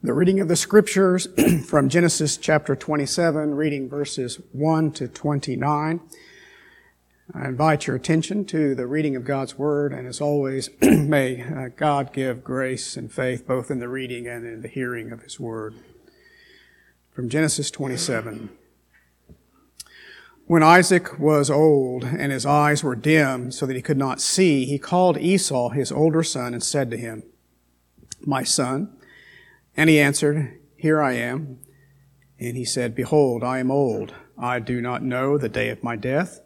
The reading of the scriptures from Genesis chapter 27, reading verses 1 to 29. I invite your attention to the reading of God's Word, and as always, may uh, God give grace and faith both in the reading and in the hearing of His Word. From Genesis 27. When Isaac was old and his eyes were dim so that he could not see, he called Esau, his older son, and said to him, My son. And he answered, Here I am. And he said, Behold, I am old. I do not know the day of my death.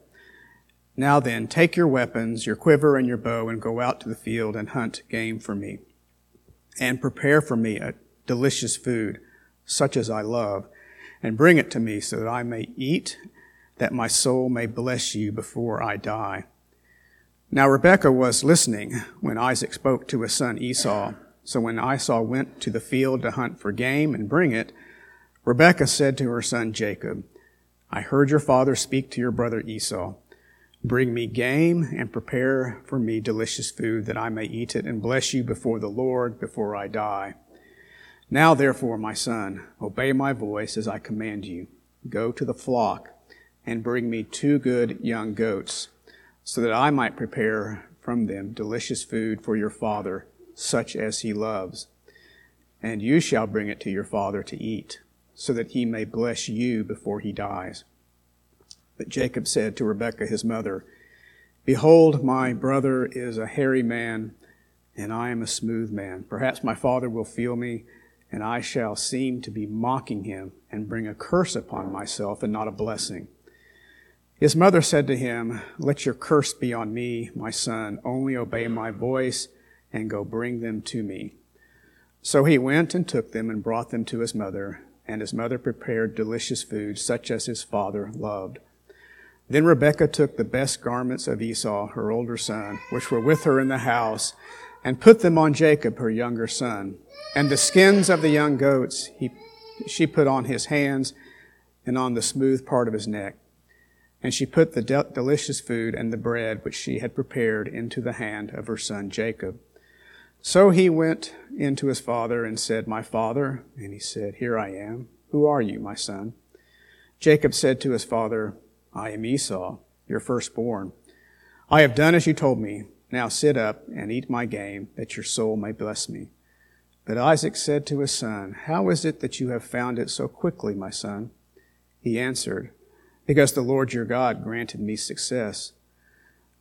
Now then, take your weapons, your quiver and your bow, and go out to the field and hunt game for me. And prepare for me a delicious food, such as I love, and bring it to me so that I may eat, that my soul may bless you before I die. Now Rebekah was listening when Isaac spoke to his son Esau. So when Esau went to the field to hunt for game and bring it, Rebekah said to her son Jacob, I heard your father speak to your brother Esau. Bring me game and prepare for me delicious food that I may eat it and bless you before the Lord before I die. Now therefore, my son, obey my voice as I command you. Go to the flock and bring me two good young goats so that I might prepare from them delicious food for your father, such as he loves. And you shall bring it to your father to eat, so that he may bless you before he dies. But Jacob said to Rebekah his mother, Behold, my brother is a hairy man, and I am a smooth man. Perhaps my father will feel me, and I shall seem to be mocking him, and bring a curse upon myself, and not a blessing. His mother said to him, Let your curse be on me, my son. Only obey my voice, and go bring them to me. So he went and took them and brought them to his mother, and his mother prepared delicious food, such as his father loved. Then Rebekah took the best garments of Esau, her older son, which were with her in the house, and put them on Jacob, her younger son. And the skins of the young goats he, she put on his hands and on the smooth part of his neck. And she put the de- delicious food and the bread which she had prepared into the hand of her son Jacob. So he went in to his father and said, My father. And he said, Here I am. Who are you, my son? Jacob said to his father, I am Esau, your firstborn. I have done as you told me. Now sit up and eat my game, that your soul may bless me. But Isaac said to his son, How is it that you have found it so quickly, my son? He answered, Because the Lord your God granted me success.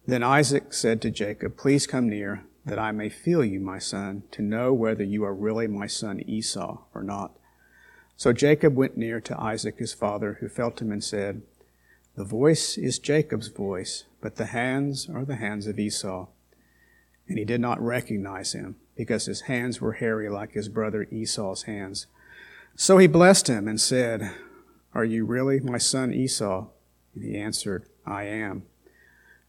Then Isaac said to Jacob, Please come near, that I may feel you, my son, to know whether you are really my son Esau or not. So Jacob went near to Isaac his father, who felt him and said, the voice is Jacob's voice, but the hands are the hands of Esau. And he did not recognize him, because his hands were hairy like his brother Esau's hands. So he blessed him and said, Are you really my son Esau? And he answered, I am.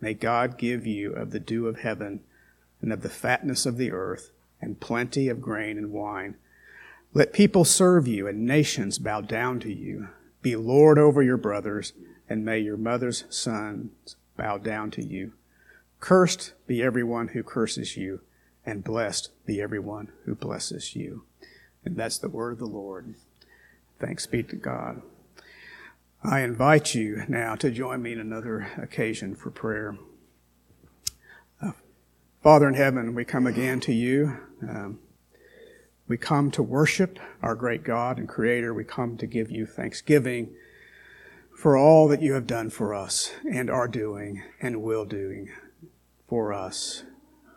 May God give you of the dew of heaven and of the fatness of the earth and plenty of grain and wine. Let people serve you and nations bow down to you. Be Lord over your brothers and may your mother's sons bow down to you. Cursed be everyone who curses you, and blessed be everyone who blesses you. And that's the word of the Lord. Thanks be to God. I invite you now to join me in another occasion for prayer. Uh, Father in heaven, we come again to you. Um, we come to worship our great God and Creator. We come to give you thanksgiving for all that you have done for us and are doing and will doing for us,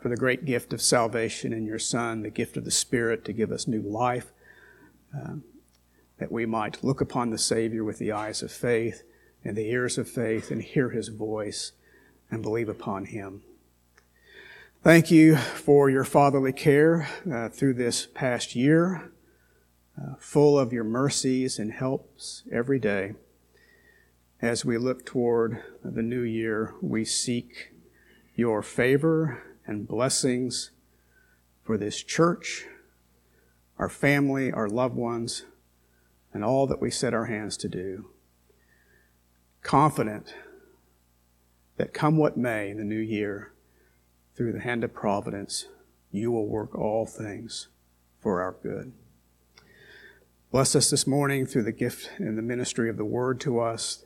for the great gift of salvation in your Son, the gift of the Spirit to give us new life, uh, that we might look upon the Savior with the eyes of faith and the ears of faith and hear his voice and believe upon him. Thank you for your fatherly care uh, through this past year. uh, full of your mercies and helps every day. As we look toward the new year, we seek your favor and blessings for this church, our family, our loved ones, and all that we set our hands to do. Confident that come what may in the new year, through the hand of providence, you will work all things for our good. Bless us this morning through the gift and the ministry of the word to us,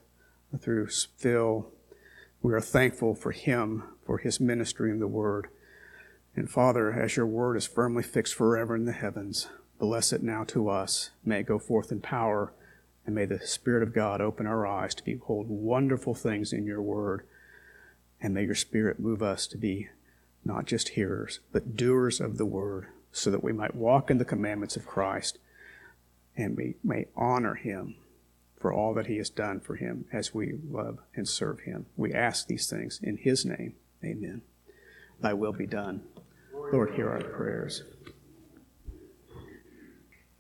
through Phil. We are thankful for him, for his ministry in the word. And Father, as your word is firmly fixed forever in the heavens, bless it now to us. May it go forth in power, and may the Spirit of God open our eyes to behold wonderful things in your word. And may your Spirit move us to be not just hearers, but doers of the word, so that we might walk in the commandments of Christ and we may honor him for all that he has done for him as we love and serve him. We ask these things in his name. Amen. Thy will be done. Lord, hear our prayers.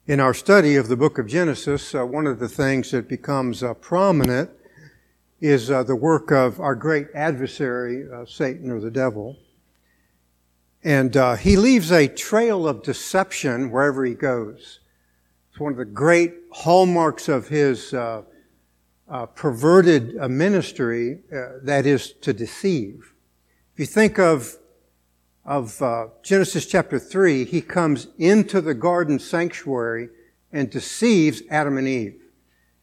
In our study of the book of Genesis, uh, one of the things that becomes uh, prominent is uh, the work of our great adversary, uh, Satan or the devil. And uh, he leaves a trail of deception wherever he goes. It's one of the great hallmarks of his uh, perverted ministry, that is to deceive. If you think of of uh, Genesis chapter three, he comes into the garden sanctuary and deceives Adam and Eve.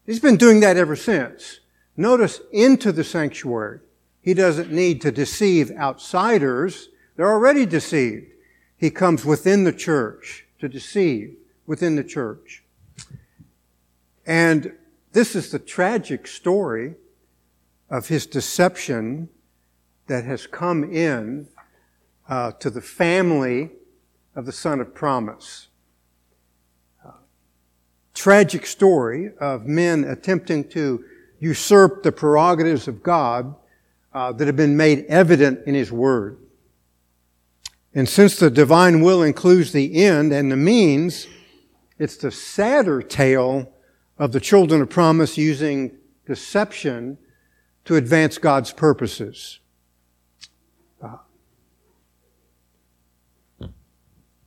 He's been doing that ever since. Notice into the sanctuary. He doesn't need to deceive outsiders they're already deceived. He comes within the church to deceive within the church. And this is the tragic story of his deception that has come in uh, to the family of the son of promise. Uh, tragic story of men attempting to usurp the prerogatives of God uh, that have been made evident in his word. And since the divine will includes the end and the means, it's the sadder tale of the children of promise using deception to advance God's purposes.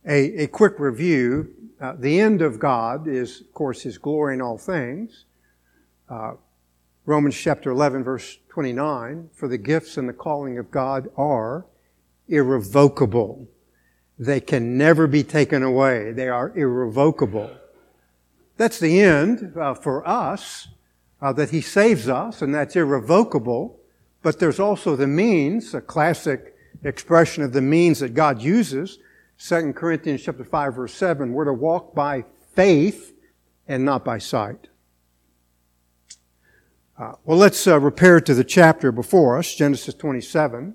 A, a quick review. Uh, the end of God is, of course, His glory in all things. Uh, Romans chapter 11, verse 29, for the gifts and the calling of God are irrevocable. They can never be taken away. They are irrevocable. That's the end uh, for us, uh, that He saves us, and that's irrevocable. But there's also the means, a classic expression of the means that God uses. 2 Corinthians chapter 5 verse 7, we're to walk by faith and not by sight. Uh, well, let's uh, repair to the chapter before us, Genesis 27.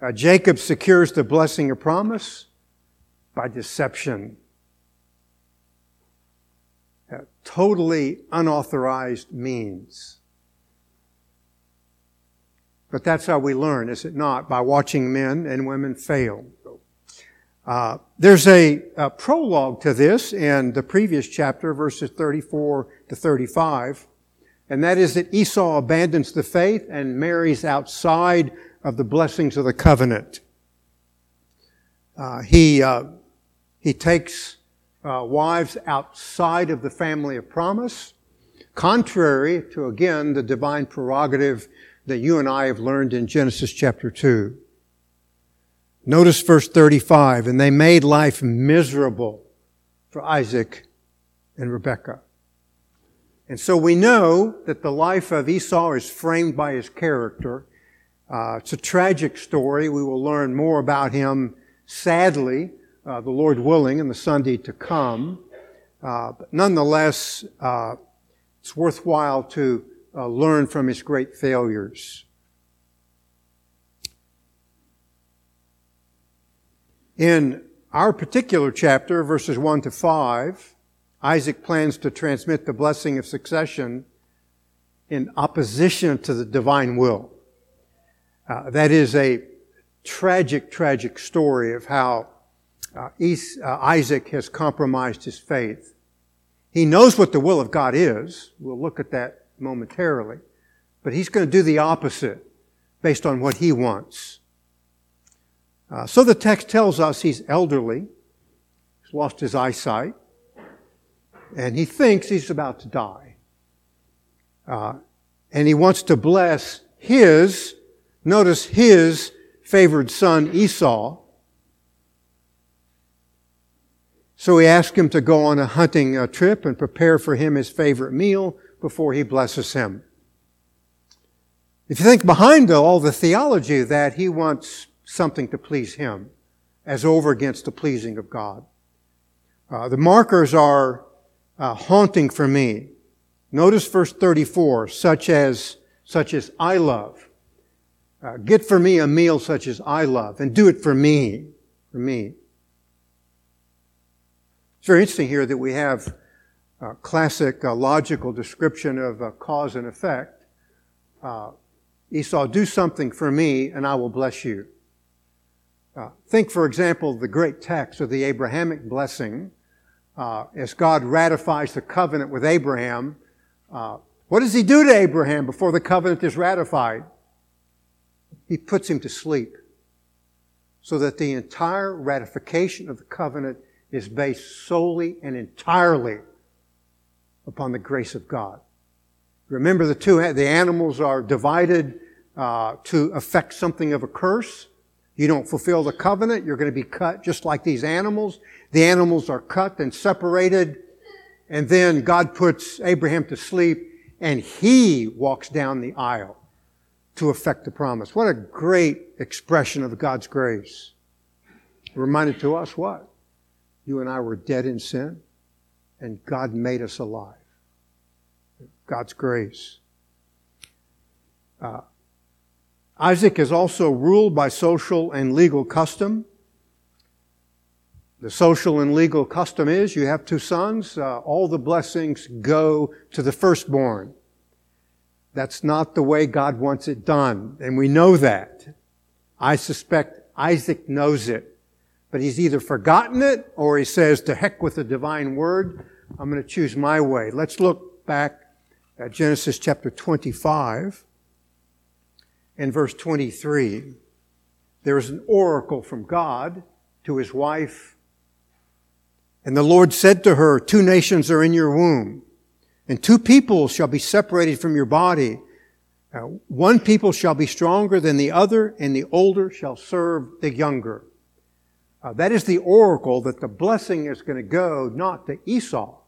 Uh, Jacob secures the blessing of promise by deception. Uh, totally unauthorized means. But that's how we learn, is it not? By watching men and women fail. Uh, there's a, a, prologue to this in the previous chapter, verses 34 to 35, and that is that Esau abandons the faith and marries outside of the blessings of the covenant. Uh, he, uh, he takes uh, wives outside of the family of promise, contrary to, again, the divine prerogative that you and I have learned in Genesis chapter 2. Notice verse 35, and they made life miserable for Isaac and Rebekah. And so we know that the life of Esau is framed by his character uh, it's a tragic story. We will learn more about him, sadly, uh, the Lord willing, in the Sunday to come. Uh, but nonetheless, uh, it's worthwhile to uh, learn from his great failures. In our particular chapter, verses 1 to 5, Isaac plans to transmit the blessing of succession in opposition to the divine will. Uh, that is a tragic, tragic story of how uh, uh, Isaac has compromised his faith. He knows what the will of God is. We'll look at that momentarily. But he's going to do the opposite based on what he wants. Uh, so the text tells us he's elderly, he's lost his eyesight, and he thinks he's about to die. Uh, and he wants to bless his, notice his favored son Esau. So he asks him to go on a hunting uh, trip and prepare for him his favorite meal before he blesses him. If you think behind all the theology that, he wants something to please him as over against the pleasing of God. Uh, the markers are uh, haunting for me. Notice verse 34, such as, such as I love. Uh, get for me a meal such as I love and do it for me, for me. It's very interesting here that we have a classic uh, logical description of uh, cause and effect. Uh, Esau, do something for me and I will bless you. Uh, think, for example, the great text of the Abrahamic blessing uh, as God ratifies the covenant with Abraham. Uh, what does he do to Abraham before the covenant is ratified? He puts him to sleep so that the entire ratification of the covenant is based solely and entirely upon the grace of God. Remember the two, the animals are divided uh, to affect something of a curse. You don't fulfill the covenant, you're going to be cut just like these animals. The animals are cut and separated, and then God puts Abraham to sleep, and he walks down the aisle to effect the promise. What a great expression of God's grace. Reminded to us what? You and I were dead in sin, and God made us alive. God's grace. Uh, Isaac is also ruled by social and legal custom. The social and legal custom is you have two sons, uh, all the blessings go to the firstborn. That's not the way God wants it done, and we know that. I suspect Isaac knows it, but he's either forgotten it or he says, to heck with the divine word, I'm going to choose my way. Let's look back at Genesis chapter 25 and verse 23. There is an oracle from God to his wife. And the Lord said to her, Two nations are in your womb, and two people shall be separated from your body. Uh, one people shall be stronger than the other, and the older shall serve the younger. Uh, that is the oracle that the blessing is going to go not to Esau,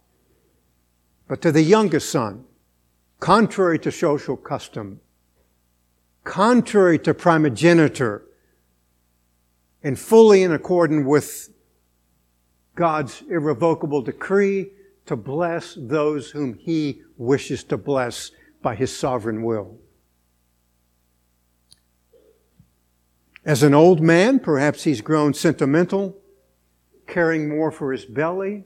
but to the youngest son, contrary to social custom contrary to primogeniture and fully in accordance with God's irrevocable decree to bless those whom He wishes to bless by His sovereign will. As an old man, perhaps he's grown sentimental, caring more for his belly,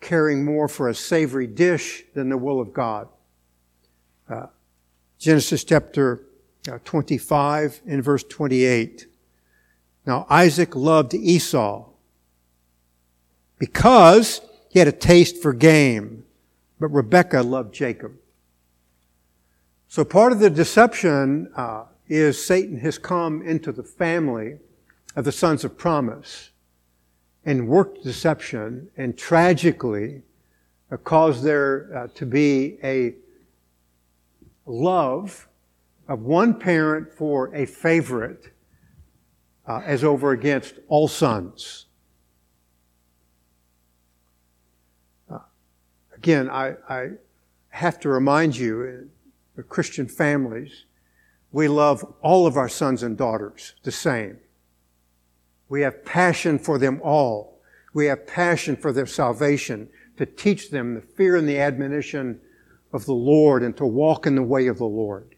caring more for a savory dish than the will of God. Uh, Genesis chapter 25 and verse 28. Now Isaac loved Esau because he had a taste for game, but Rebekah loved Jacob. So part of the deception uh, is Satan has come into the family of the sons of promise and worked deception and tragically uh, caused there uh, to be a love of one parent for a favorite uh, as over against all sons. Uh, again, I, I, have to remind you, in the Christian families, we love all of our sons and daughters the same. We have passion for them all. We have passion for their salvation, to teach them the fear and the admonition of the Lord and to walk in the way of the Lord.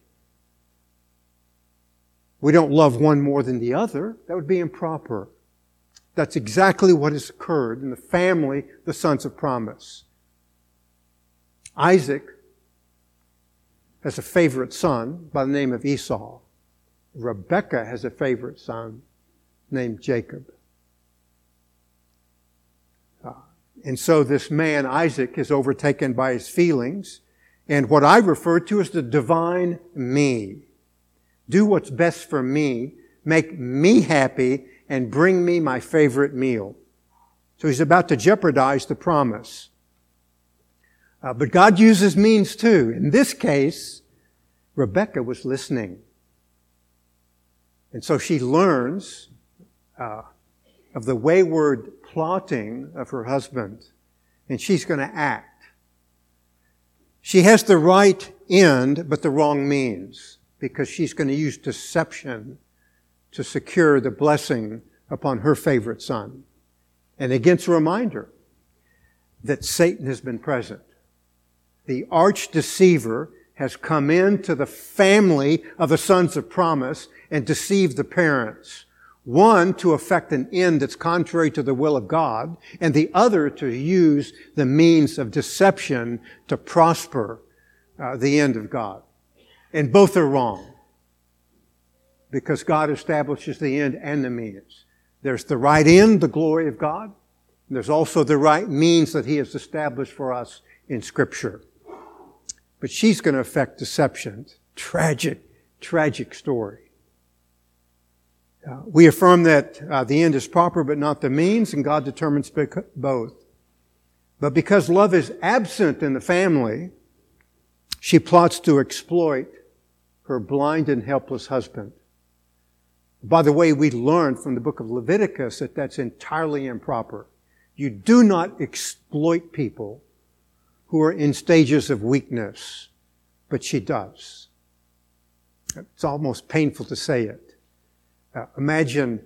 We don't love one more than the other. That would be improper. That's exactly what has occurred in the family, the sons of promise. Isaac has a favorite son by the name of Esau. Rebekah has a favorite son named Jacob. Uh, And so this man, Isaac, is overtaken by his feelings and what I refer to as the divine me. Do what's best for me, make me happy, and bring me my favorite meal. So he's about to jeopardize the promise. Uh, but God uses means too. In this case, Rebecca was listening. And so she learns uh, of the wayward plotting of her husband, and she's going to act. She has the right end, but the wrong means, because she's going to use deception to secure the blessing upon her favorite son. And against a reminder that Satan has been present. The arch deceiver has come into the family of the sons of promise and deceived the parents. One to effect an end that's contrary to the will of God, and the other to use the means of deception to prosper uh, the end of God. And both are wrong. Because God establishes the end and the means. There's the right end, the glory of God. there's also the right means that He has established for us in Scripture. But she's going to affect deception. Tragic, tragic story. Uh, we affirm that uh, the end is proper but not the means, and God determines both. But because love is absent in the family, she plots to exploit her blind and helpless husband. By the way, we learned from the book of Leviticus that that's entirely improper. You do not exploit people who are in stages of weakness, but she does. It's almost painful to say it. Uh, imagine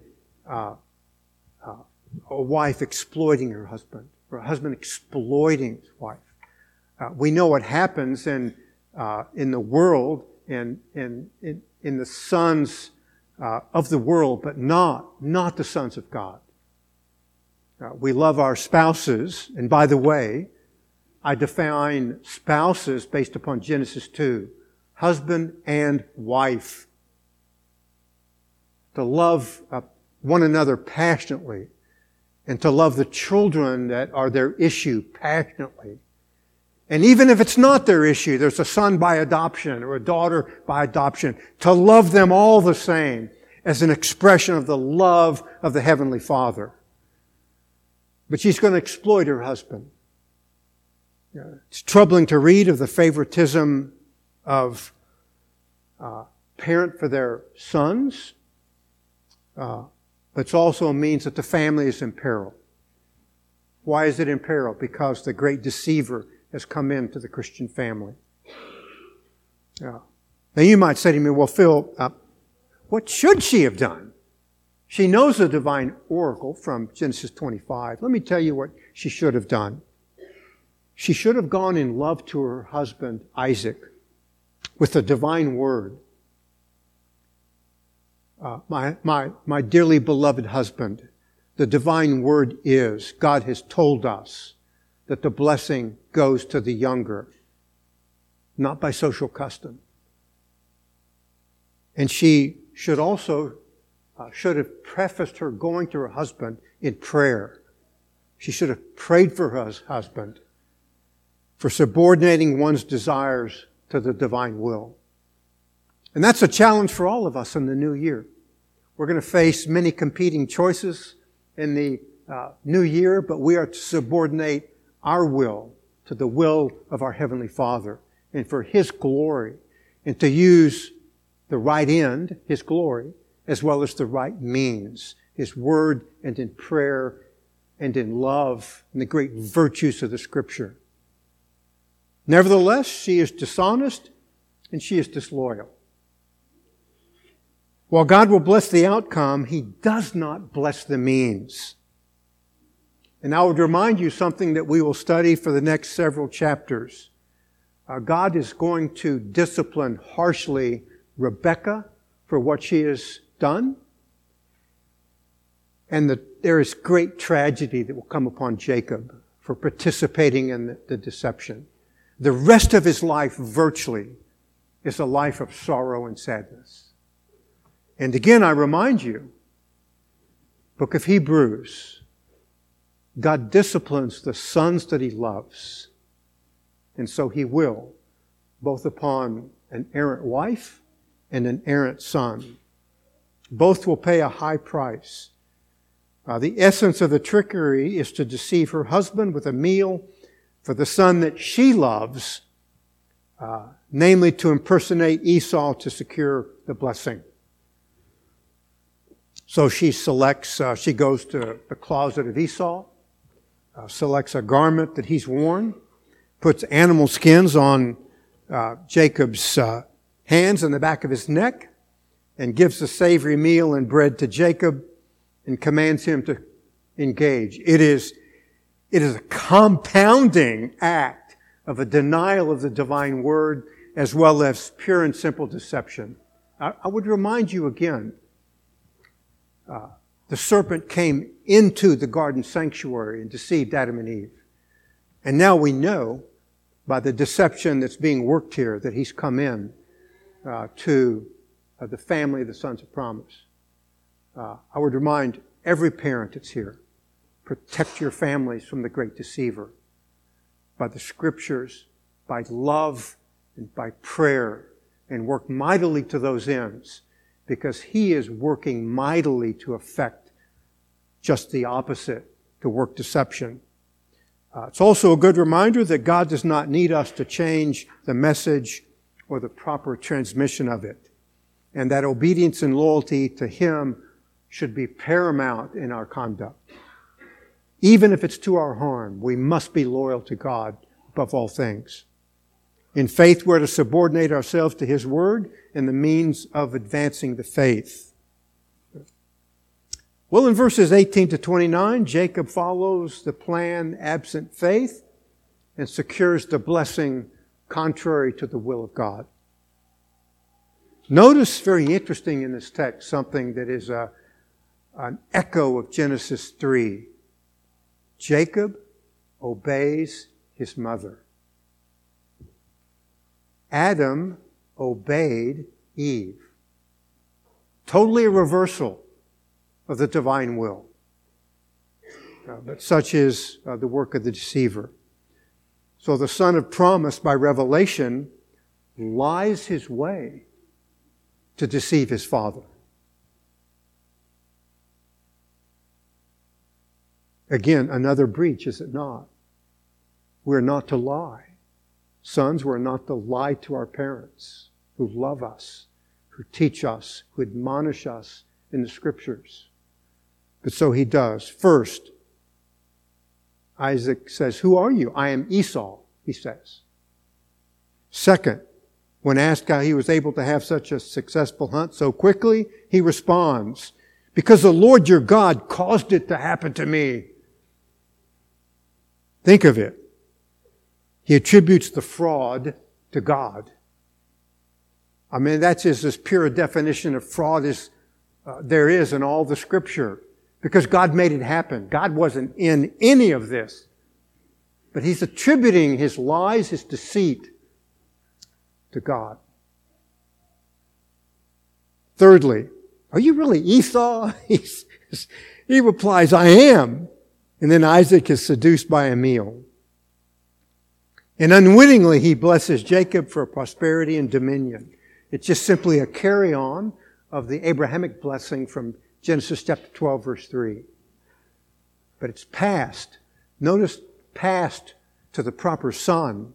uh, uh, a wife exploiting her husband, or a husband exploiting his wife. Uh, we know what happens in, uh, in the world and in, in, in the sons uh, of the world, but not, not the sons of God. we love our spouses, and by the way, I define spouses based upon Genesis 2 husband and wife. To love uh, one another passionately and to love the children that are their issue passionately. And even if it's not their issue, there's a son by adoption or a daughter by adoption, to love them all the same as an expression of the love of the Heavenly Father. But she's going to exploit her husband. It's troubling to read of the favoritism of uh, parent for their sons, uh, but it also means that the family is in peril. Why is it in peril? Because the great deceiver has come into the Christian family. Yeah. Now you might say to me, well, Phil, uh, what should she have done? She knows the divine oracle from Genesis 25. Let me tell you what she should have done. She should have gone in love to her husband, Isaac, with the divine word. Uh, my, my, my dearly beloved husband, the divine word is, God has told us that the blessing goes to the younger, not by social custom. And she should also, uh, should have prefaced her going to her husband in prayer. She should have prayed for her husband for subordinating one's desires to the divine will. And that's a challenge for all of us in the new year. We're going to face many competing choices in the uh, new year, but we are to subordinate our will to the will of our Heavenly Father and for His glory and to use the right end, His glory, as well as the right means, His Word and in prayer and in love and the great virtues of the Scripture. Nevertheless, she is dishonest and she is disloyal. While God will bless the outcome, He does not bless the means. And I would remind you something that we will study for the next several chapters. Uh, God is going to discipline harshly Rebecca for what she has done. And the, there is great tragedy that will come upon Jacob for participating in the, the deception the rest of his life virtually is a life of sorrow and sadness. And again, I remind you, book of Hebrews, God disciplines the sons that he loves. And so he will, both upon an errant wife and an errant son. Both will pay a high price. Uh, the essence of the trickery is to deceive her husband with a meal for the son that she loves, uh, namely to impersonate Esau to secure the blessing. So she selects, uh, she goes to the closet of Esau, uh, selects a garment that he's worn, puts animal skins on uh, Jacob's uh, hands and the back of his neck, and gives a savory meal and bread to Jacob and commands him to engage. It is, it is a compounding act of a denial of the divine word as well as pure and simple deception. I, I would remind you again, uh, the serpent came into the garden sanctuary and deceived Adam and Eve. And now we know by the deception that's being worked here that he's come in uh, to uh, the family of the sons of promise. Uh, I would remind every parent that's here protect your families from the great deceiver by the scriptures, by love, and by prayer, and work mightily to those ends because he is working mightily to effect just the opposite, to work deception. Uh, it's also a good reminder that God does not need us to change the message or the proper transmission of it and that obedience and loyalty to Him should be paramount in our conduct. Even if it's to our harm, we must be loyal to God above all things. In faith, we're to subordinate ourselves to His Word and the means of advancing the faith. Well, in verses 18 to 29, Jacob follows the plan absent faith and secures the blessing contrary to the will of God. Notice, very interesting in this text, something that is a, an echo of Genesis 3. Jacob obeys his mother. Adam obeyed Eve. Totally a reversal of the divine will. Uh, but such is uh, the work of the deceiver. So the son of promise by revelation lies his way to deceive his father. Again, another breach, is it not? We're not to lie. Sons, we're not to lie to our parents who love us, who teach us, who admonish us in the scriptures. But so he does. First, Isaac says, Who are you? I am Esau, he says. Second, when asked how he was able to have such a successful hunt so quickly, he responds, Because the Lord your God caused it to happen to me. Think of it. He attributes the fraud to God. I mean, that's just as pure a definition of fraud as uh, there is in all the scripture. Because God made it happen. God wasn't in any of this. But he's attributing his lies, his deceit to God. Thirdly, are you really Esau? he replies, I am. And then Isaac is seduced by a meal. And unwittingly, he blesses Jacob for prosperity and dominion. It's just simply a carry on of the Abrahamic blessing from Genesis chapter 12, verse 3. But it's passed. Notice passed to the proper son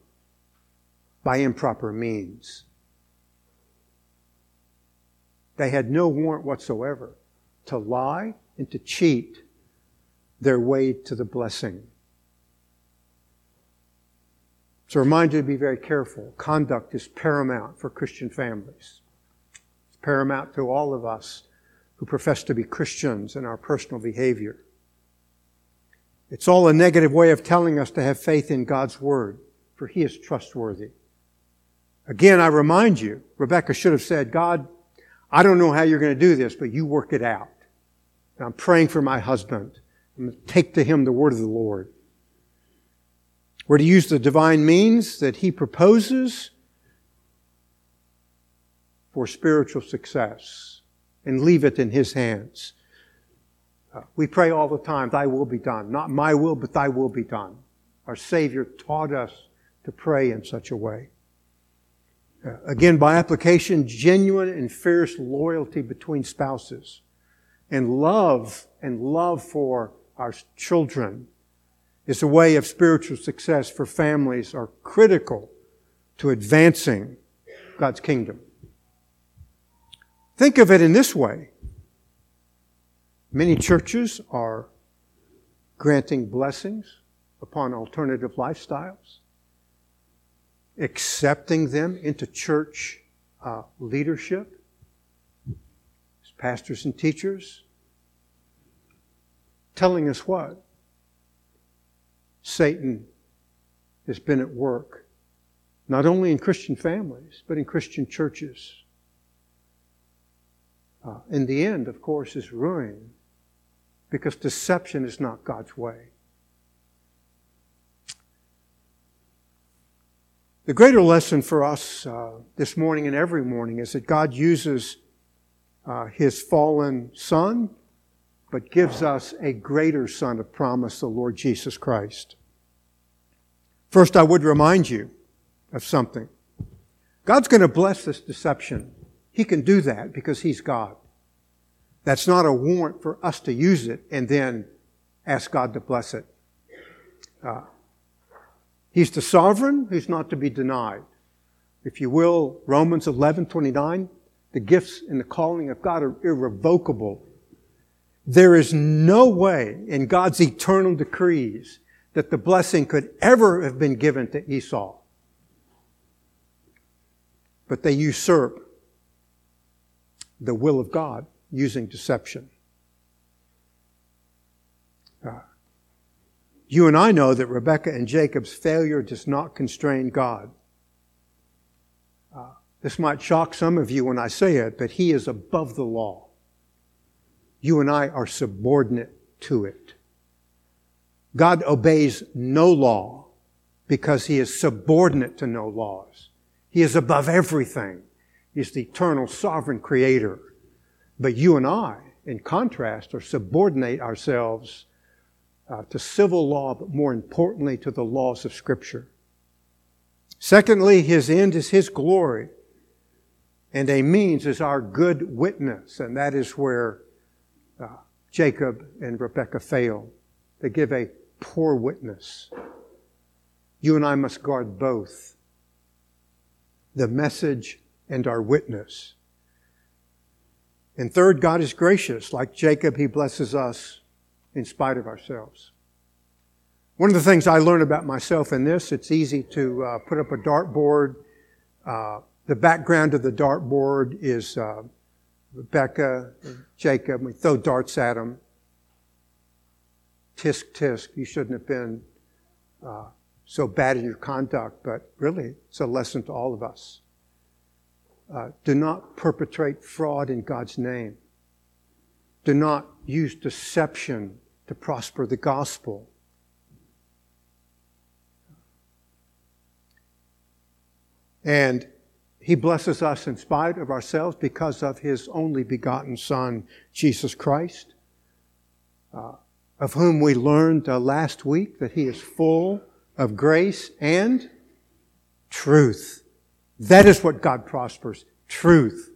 by improper means. They had no warrant whatsoever to lie and to cheat their way to the blessing. So, a reminder to be very careful. Conduct is paramount for Christian families. It's paramount to all of us who profess to be Christians in our personal behavior. It's all a negative way of telling us to have faith in God's Word, for He is trustworthy. Again, I remind you, Rebecca should have said, God, I don't know how you're going to do this, but you work it out. And I'm praying for my husband. I'm going to take to him the word of the Lord. We're to use the divine means that he proposes for spiritual success and leave it in his hands. Uh, we pray all the time, Thy will be done. Not my will, but Thy will be done. Our Savior taught us to pray in such a way. Uh, again, by application, genuine and fierce loyalty between spouses and love and love for our children is a way of spiritual success for families are critical to advancing God's kingdom. Think of it in this way. Many churches are granting blessings upon alternative lifestyles, accepting them into church uh, leadership as pastors and teachers, telling us what? Satan has been at work, not only in Christian families, but in Christian churches. Uh, in the end, of course, is ruin because deception is not God's way. The greater lesson for us uh, this morning and every morning is that God uses uh, His fallen Son but gives us a greater Son of promise, the Lord Jesus Christ. First, I would remind you of something. God's going to bless this deception. He can do that because He's God. That's not a warrant for us to use it and then ask God to bless it. Uh, he's the sovereign who's not to be denied. If you will, Romans 11, 29, the gifts and the calling of God are irrevocable there is no way in God's eternal decrees that the blessing could ever have been given to Esau. But they usurp the will of God using deception. Uh, you and I know that Rebekah and Jacob's failure does not constrain God. Uh, this might shock some of you when I say it, but He is above the law. You and I are subordinate to it. God obeys no law because he is subordinate to no laws. He is above everything. He's the eternal sovereign creator. But you and I, in contrast, are subordinate ourselves uh, to civil law, but more importantly to the laws of Scripture. Secondly, his end is his glory, and a means is our good witness, and that is where uh, Jacob and Rebekah fail. They give a poor witness. You and I must guard both the message and our witness. And third, God is gracious. Like Jacob, he blesses us in spite of ourselves. One of the things I learned about myself in this, it's easy to uh, put up a dartboard. Uh, the background of the dartboard is uh, Rebecca, Jacob, we throw darts at them. Tisk, tisk, you shouldn't have been uh, so bad in your conduct, but really, it's a lesson to all of us. Uh, do not perpetrate fraud in God's name. Do not use deception to prosper the gospel. And he blesses us in spite of ourselves because of His only begotten Son, Jesus Christ, uh, of whom we learned uh, last week that He is full of grace and truth. That is what God prospers. Truth.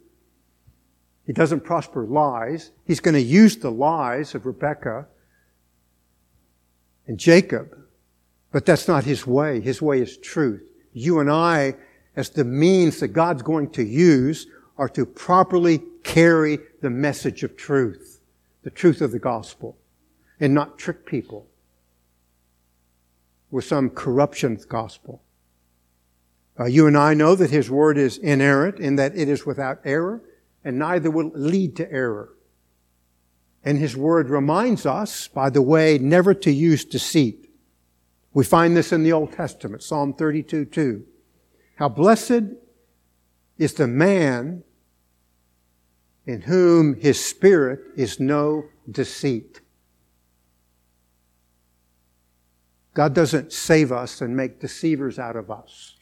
He doesn't prosper lies. He's going to use the lies of Rebekah and Jacob, but that's not His way. His way is truth. You and I as the means that God's going to use are to properly carry the message of truth, the truth of the gospel, and not trick people with some corruption of the gospel. Uh, you and I know that His Word is inerrant in that it is without error, and neither will lead to error. And His Word reminds us, by the way, never to use deceit. We find this in the Old Testament, Psalm 32 2. How blessed is the man in whom his spirit is no deceit. God doesn't save us and make deceivers out of us.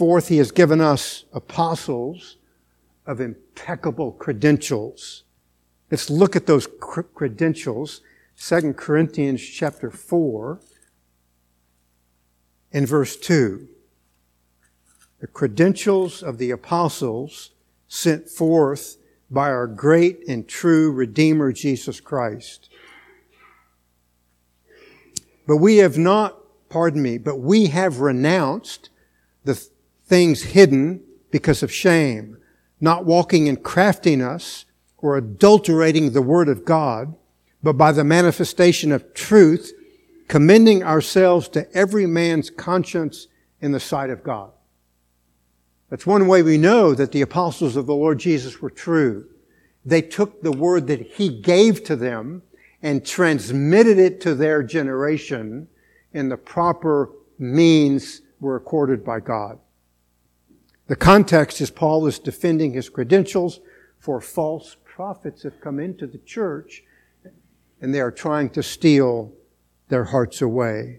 Fourth, he has given us apostles of impeccable credentials. Let's look at those credentials. 2 Corinthians chapter 4 in verse 2. The credentials of the apostles sent forth by our great and true Redeemer Jesus Christ. But we have not, pardon me, but we have renounced the things hidden because of shame, not walking in craftiness or adulterating the word of God, but by the manifestation of truth, commending ourselves to every man's conscience in the sight of God. That's one way we know that the apostles of the Lord Jesus were true. They took the word that He gave to them and transmitted it to their generation in the proper means were accorded by God. The context is Paul is defending his credentials for false prophets have come into the church and they are trying to steal their hearts away.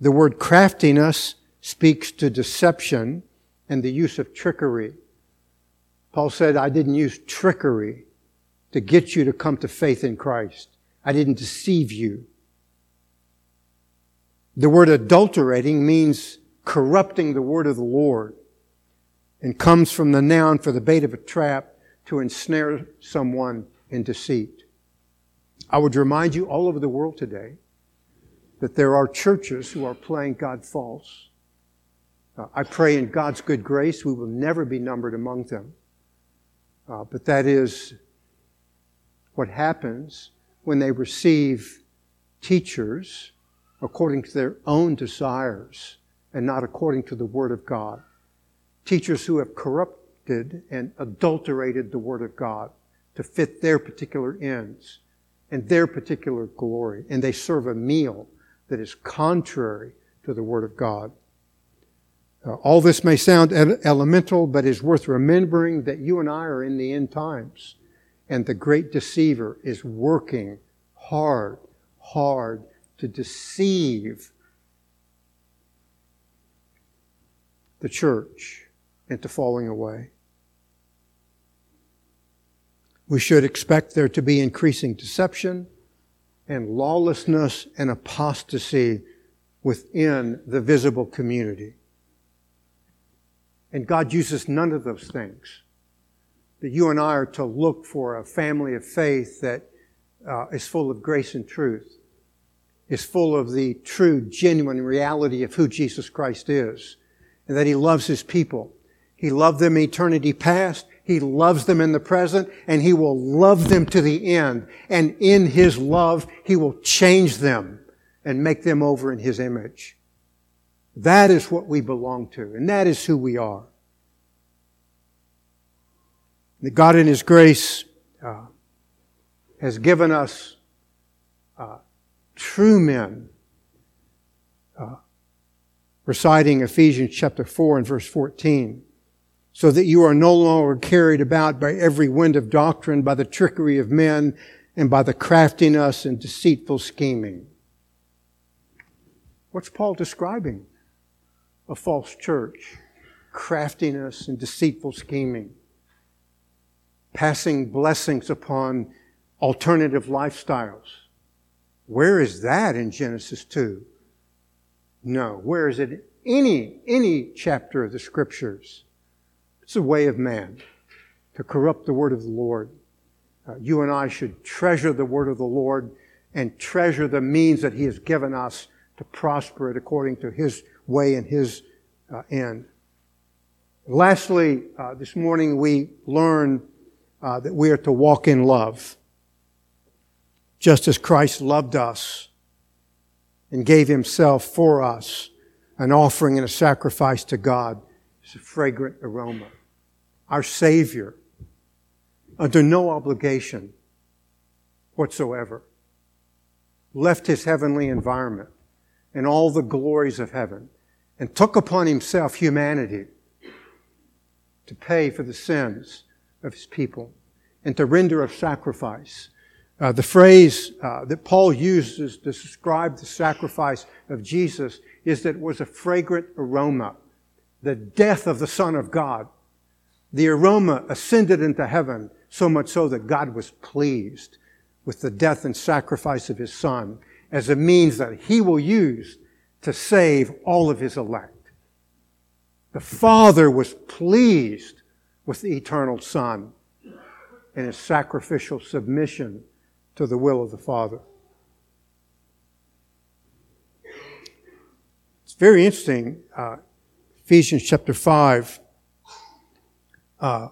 The word craftiness speaks to deception and the use of trickery. Paul said, I didn't use trickery to get you to come to faith in Christ. I didn't deceive you. The word adulterating means corrupting the word of the Lord and comes from the noun for the bait of a trap to ensnare someone in deceit. I would remind you all over the world today that there are churches who are playing God false. Uh, I pray in God's good grace we will never be numbered among them. Uh, but that is what happens when they receive teachers according to their own desires and not according to the Word of God. Teachers who have corrupted and adulterated the Word of God to fit their particular ends and their particular glory. And they serve a meal that is contrary to the Word of God. Uh, all this may sound elemental, but is worth remembering that you and I are in the end times. And the great deceiver is working hard, hard to deceive the church into falling away. We should expect there to be increasing deception and lawlessness and apostasy within the visible community. And God uses none of those things. That you and I are to look for a family of faith that uh, is full of grace and truth, is full of the true, genuine reality of who Jesus Christ is, and that He loves His people. He loved them eternity past. He loves them in the present, and He will love them to the end. And in His love, He will change them and make them over in His image. That is what we belong to, and that is who we are. That God in His grace uh, has given us uh, true men. Uh, reciting Ephesians chapter 4 and verse 14. So that you are no longer carried about by every wind of doctrine, by the trickery of men, and by the craftiness and deceitful scheming. What's Paul describing? A false church, craftiness and deceitful scheming, passing blessings upon alternative lifestyles. Where is that in Genesis 2? No. Where is it? Any, any chapter of the scriptures. It's a way of man to corrupt the word of the Lord. Uh, you and I should treasure the word of the Lord and treasure the means that he has given us to prosper it according to his way and his uh, end. Lastly, uh, this morning we learn uh, that we are to walk in love just as Christ loved us and gave himself for us, an offering and a sacrifice to God. It's a fragrant aroma. Our Savior, under no obligation whatsoever, left his heavenly environment and all the glories of heaven and took upon himself humanity to pay for the sins of his people and to render a sacrifice uh, the phrase uh, that Paul uses to describe the sacrifice of Jesus is that it was a fragrant aroma. The death of the Son of God The aroma ascended into heaven, so much so that God was pleased with the death and sacrifice of his son as a means that he will use to save all of his elect. The Father was pleased with the eternal Son and his sacrificial submission to the will of the Father. It's very interesting. Uh, Ephesians chapter 5, uh,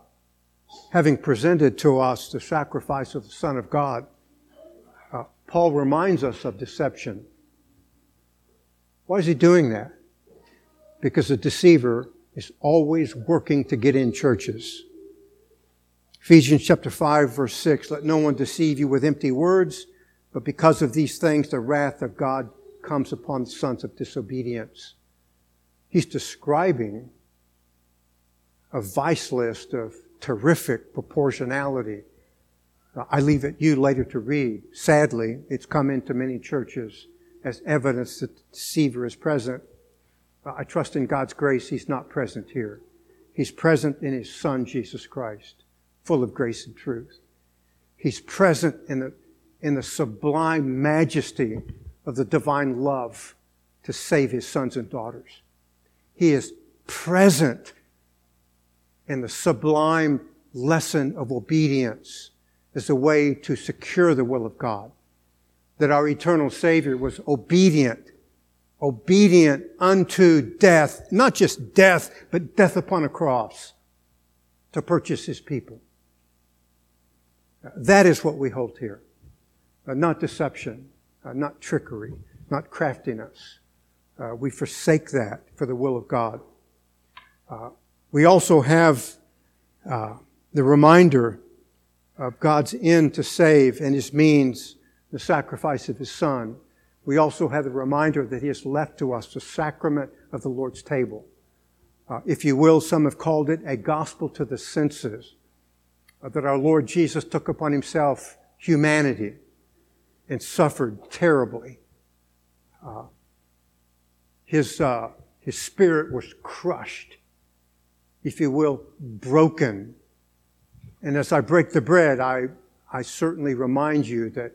having presented to us the sacrifice of the Son of God, uh, Paul reminds us of deception. Why is he doing that? Because the deceiver is always working to get in churches. Ephesians chapter 5 verse 6, let no one deceive you with empty words, but because of these things the wrath of God comes upon the sons of disobedience. He's describing a vice list of terrific proportionality. Uh, I leave it you later to read. Sadly, it's come into many churches as evidence that the deceiver is present. Uh, I trust in God's grace he's not present here. He's present in his son, Jesus Christ full of grace and truth. He's present in the, in the sublime majesty of the divine love to save his sons and daughters. He is present in the sublime lesson of obedience as a way to secure the will of God. That our eternal Savior was obedient, obedient unto death, not just death, but death upon a cross to purchase his people. That is what we hold here. Uh, not deception, uh, not trickery, not craftiness. Uh, we forsake that for the will of God. We also have uh, the reminder of God's end to save and his means, the sacrifice of his son. We also have the reminder that he has left to us the sacrament of the Lord's table. Uh, if you will, some have called it a gospel to the senses uh, that our Lord Jesus took upon himself humanity and suffered terribly. Uh, his, uh, his spirit was crushed, if you will, broken. And as I break the bread, I, I certainly remind you that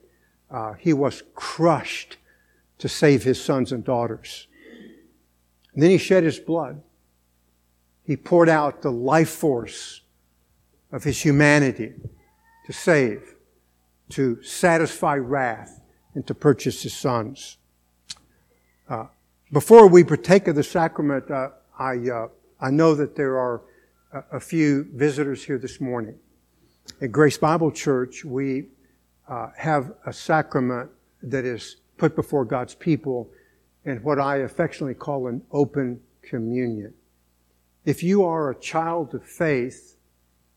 uh, he was crushed to save his sons and daughters. And then he shed his blood. He poured out the life force of his humanity to save, to satisfy wrath, and to purchase his sons. Uh, before we partake of the sacrament, uh, I, uh, I know that there are a, a, few visitors here this morning. At Grace Bible Church, we uh, have a sacrament that is put before God's people in what I affectionately call an open communion. If you are a child of faith,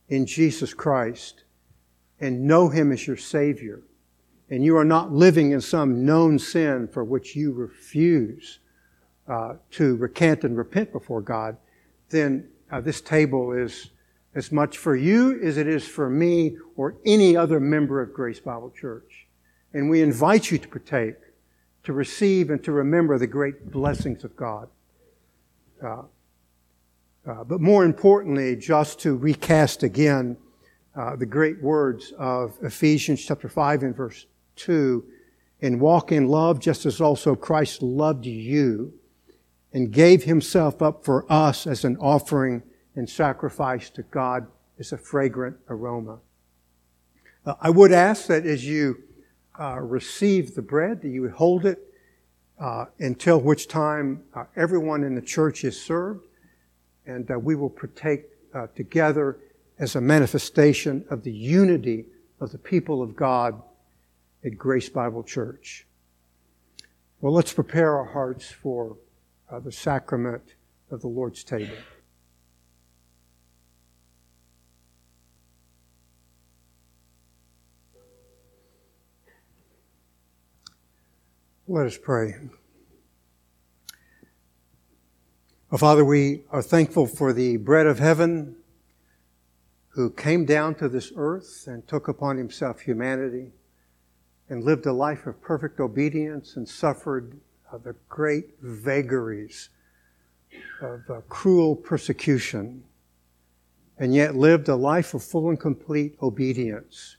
in Jesus Christ and know Him as your Savior, and you are not living in some known sin for which you refuse uh, to recant and repent before God, then uh, this table is as much for you as it is for me or any other member of Grace Bible Church. And we invite you to partake, to receive and to remember the great blessings of God. Uh, uh, but more importantly, just to recast again uh, the great words of Ephesians chapter 5 and verse 2 and walk in love just as also Christ loved you and gave himself up for us as an offering and sacrifice to God as a fragrant aroma. Uh, I would ask that as you uh, receive the bread, that you would hold it uh, until which time uh, everyone in the church is served and uh, we will partake uh, together as a manifestation of the unity of the people of God at Grace Bible Church. Well, let's prepare our hearts for uh, the sacrament of the Lord's table. Let us pray. Oh, Father, we are thankful for the bread of heaven who came down to this earth and took upon himself humanity and lived a life of perfect obedience and suffered uh, the great vagaries of uh, cruel persecution and yet lived a life of full and complete obedience.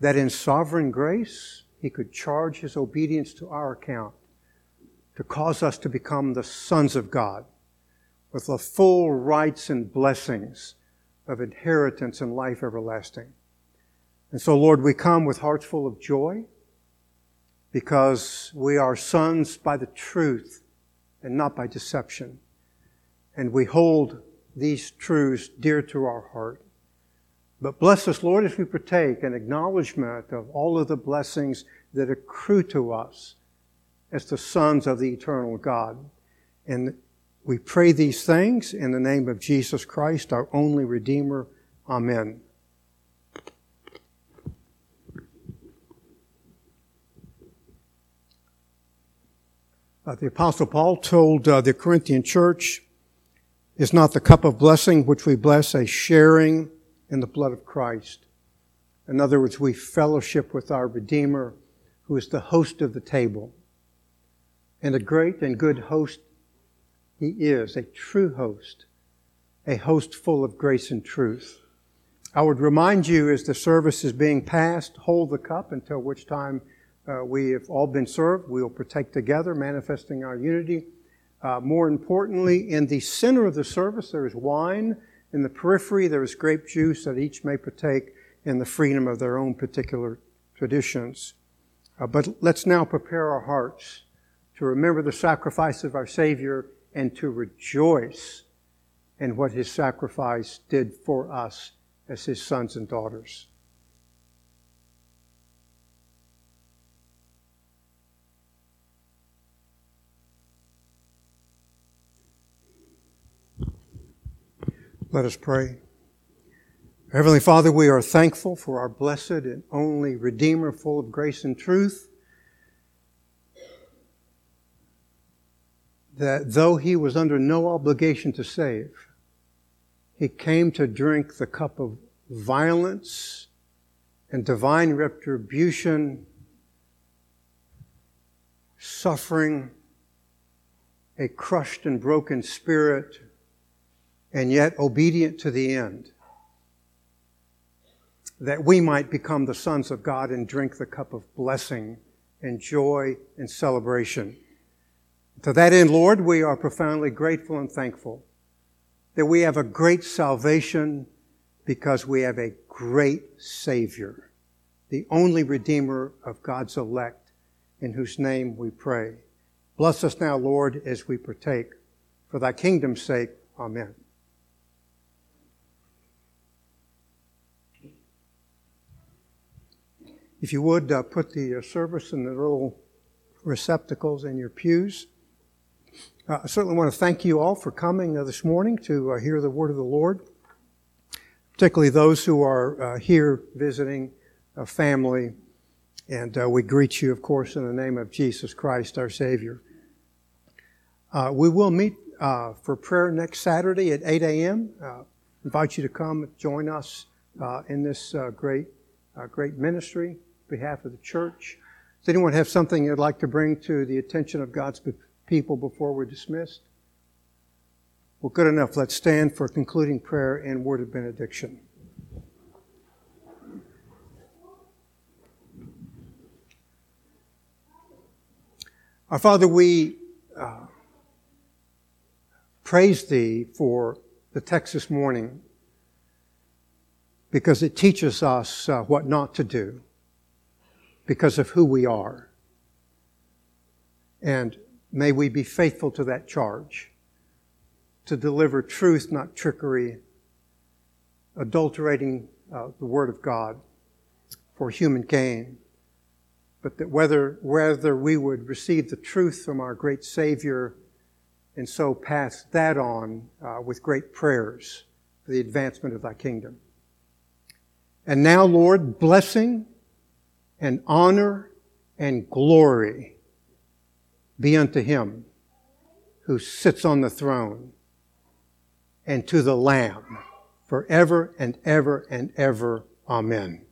That in sovereign grace, he could charge his obedience to our account to cause us to become the sons of God with the full rights and blessings of inheritance and life everlasting. And so, Lord, we come with hearts full of joy because we are sons by the truth and not by deception. And we hold these truths dear to our heart. But bless us, Lord, as we partake an acknowledgement of all of the blessings that accrue to us as the sons of the eternal God. And we pray these things in the name of Jesus Christ, our only Redeemer. Amen. Uh, the Apostle Paul told uh, the Corinthian church, is not the cup of blessing which we bless a sharing in the blood of Christ. In other words, we fellowship with our Redeemer, who is the host of the table. And a great and good host he is, a true host, a host full of grace and truth. I would remind you as the service is being passed, hold the cup until which time uh, we have all been served. We will partake together, manifesting our unity. Uh, more importantly, in the center of the service, there is wine. In the periphery, there is grape juice that each may partake in the freedom of their own particular traditions. Uh, but let's now prepare our hearts to remember the sacrifice of our Savior and to rejoice in what His sacrifice did for us as His sons and daughters. Let us pray. Heavenly Father, we are thankful for our blessed and only Redeemer, full of grace and truth. That though he was under no obligation to save, he came to drink the cup of violence and divine retribution, suffering, a crushed and broken spirit, and yet obedient to the end, that we might become the sons of God and drink the cup of blessing and joy and celebration. To that end, Lord, we are profoundly grateful and thankful that we have a great salvation because we have a great Savior, the only Redeemer of God's elect, in whose name we pray. Bless us now, Lord, as we partake. For thy kingdom's sake, amen. If you would, uh, put the uh, service in the little receptacles in your pews. Uh, I certainly want to thank you all for coming uh, this morning to uh, hear the word of the Lord, particularly those who are uh, here visiting a family. And we greet you, of course, in the name of Jesus Christ, our Savior. we will meet for prayer next Saturday at 8 a.m. invite you to come join us in this great, great ministry behalf of the church. Does anyone have something you'd like to bring to the attention of God's people before we're dismissed? Well, good enough. Let's stand for concluding prayer and word of benediction. Our Father, we uh, praise Thee for the text this morning because it teaches us uh, what not to do because of who we are. And may we be faithful to that charge to deliver truth, not trickery, adulterating uh, the Word of God for human gain, but that whether, whether we would receive the truth from our great Savior and so pass that on uh, with great prayers for the advancement of thy kingdom. And now, Lord, blessing and honor and glory be unto him who sits on the throne and to the Lamb forever and ever and ever. Amen.